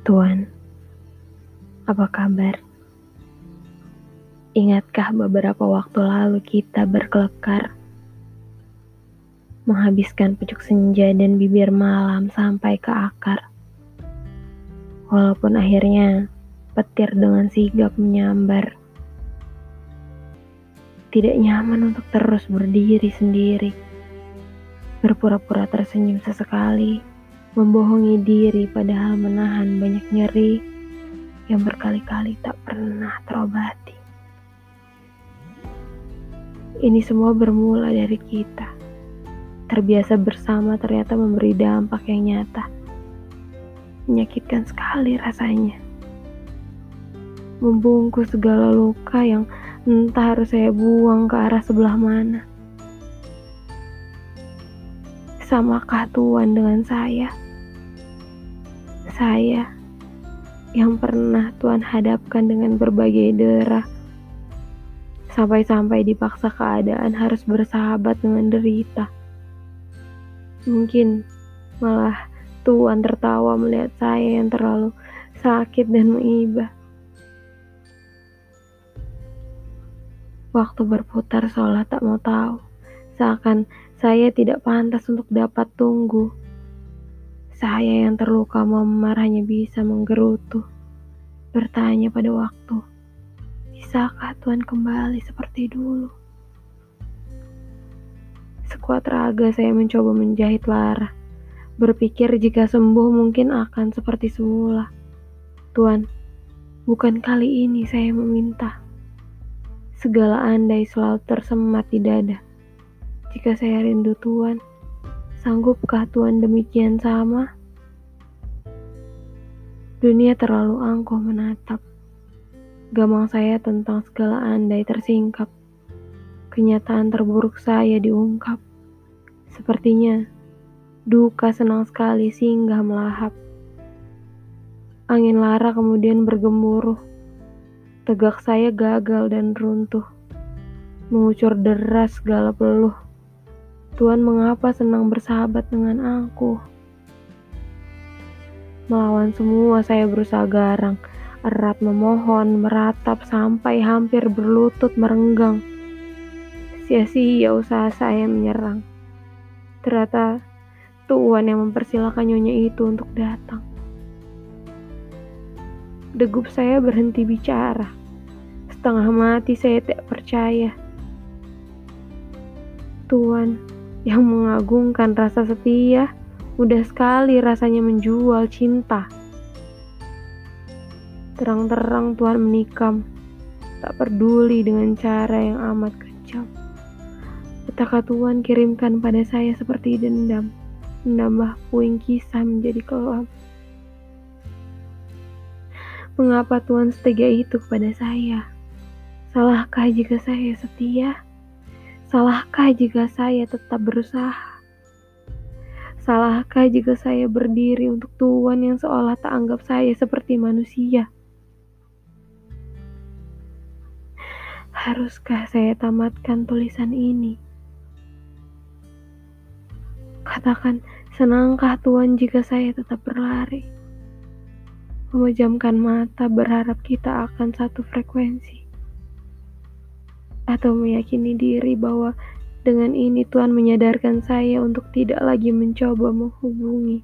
Tuan, apa kabar? Ingatkah beberapa waktu lalu kita berkelekar, menghabiskan pucuk senja dan bibir malam sampai ke akar? Walaupun akhirnya petir dengan sigap menyambar. Tidak nyaman untuk terus berdiri sendiri, berpura-pura tersenyum sesekali membohongi diri padahal menahan banyak nyeri yang berkali-kali tak pernah terobati. Ini semua bermula dari kita. Terbiasa bersama ternyata memberi dampak yang nyata. Menyakitkan sekali rasanya. Membungkus segala luka yang entah harus saya buang ke arah sebelah mana. Samakah Tuhan dengan saya? Saya yang pernah Tuhan hadapkan dengan berbagai dera. Sampai-sampai dipaksa keadaan harus bersahabat dengan derita. Mungkin malah Tuhan tertawa melihat saya yang terlalu sakit dan mengiba. Waktu berputar seolah tak mau tahu, seakan saya tidak pantas untuk dapat tunggu. Saya yang terluka memar hanya bisa menggerutu, bertanya pada waktu, bisakah Tuhan kembali seperti dulu? Sekuat raga saya mencoba menjahit Lara, berpikir jika sembuh mungkin akan seperti semula. Tuhan, bukan kali ini saya meminta. Segala andai selalu tersemat di dada jika saya rindu Tuhan, sanggupkah Tuhan demikian sama? Dunia terlalu angkuh menatap. Gamang saya tentang segala andai tersingkap. Kenyataan terburuk saya diungkap. Sepertinya duka senang sekali singgah melahap. Angin lara kemudian bergemuruh. Tegak saya gagal dan runtuh. Mengucur deras segala peluh. Tuhan mengapa senang bersahabat dengan aku? Melawan semua saya berusaha garang, erat memohon, meratap sampai hampir berlutut merenggang. Sia-sia usaha saya menyerang. Ternyata Tuhan yang mempersilahkan nyonya itu untuk datang. Degup saya berhenti bicara. Setengah mati saya tak percaya. Tuhan, yang mengagungkan rasa setia, mudah sekali rasanya menjual cinta. Terang-terang Tuhan menikam, tak peduli dengan cara yang amat kejam. Petaka Tuhan kirimkan pada saya seperti dendam, menambah puing kisah menjadi kelam. Mengapa Tuhan setega itu kepada saya? Salahkah jika saya setia? Salahkah jika saya tetap berusaha? Salahkah jika saya berdiri untuk Tuhan yang seolah tak anggap saya seperti manusia? Haruskah saya tamatkan tulisan ini? Katakan, senangkah Tuhan jika saya tetap berlari? Memejamkan mata berharap kita akan satu frekuensi atau meyakini diri bahwa dengan ini Tuhan menyadarkan saya untuk tidak lagi mencoba menghubungi.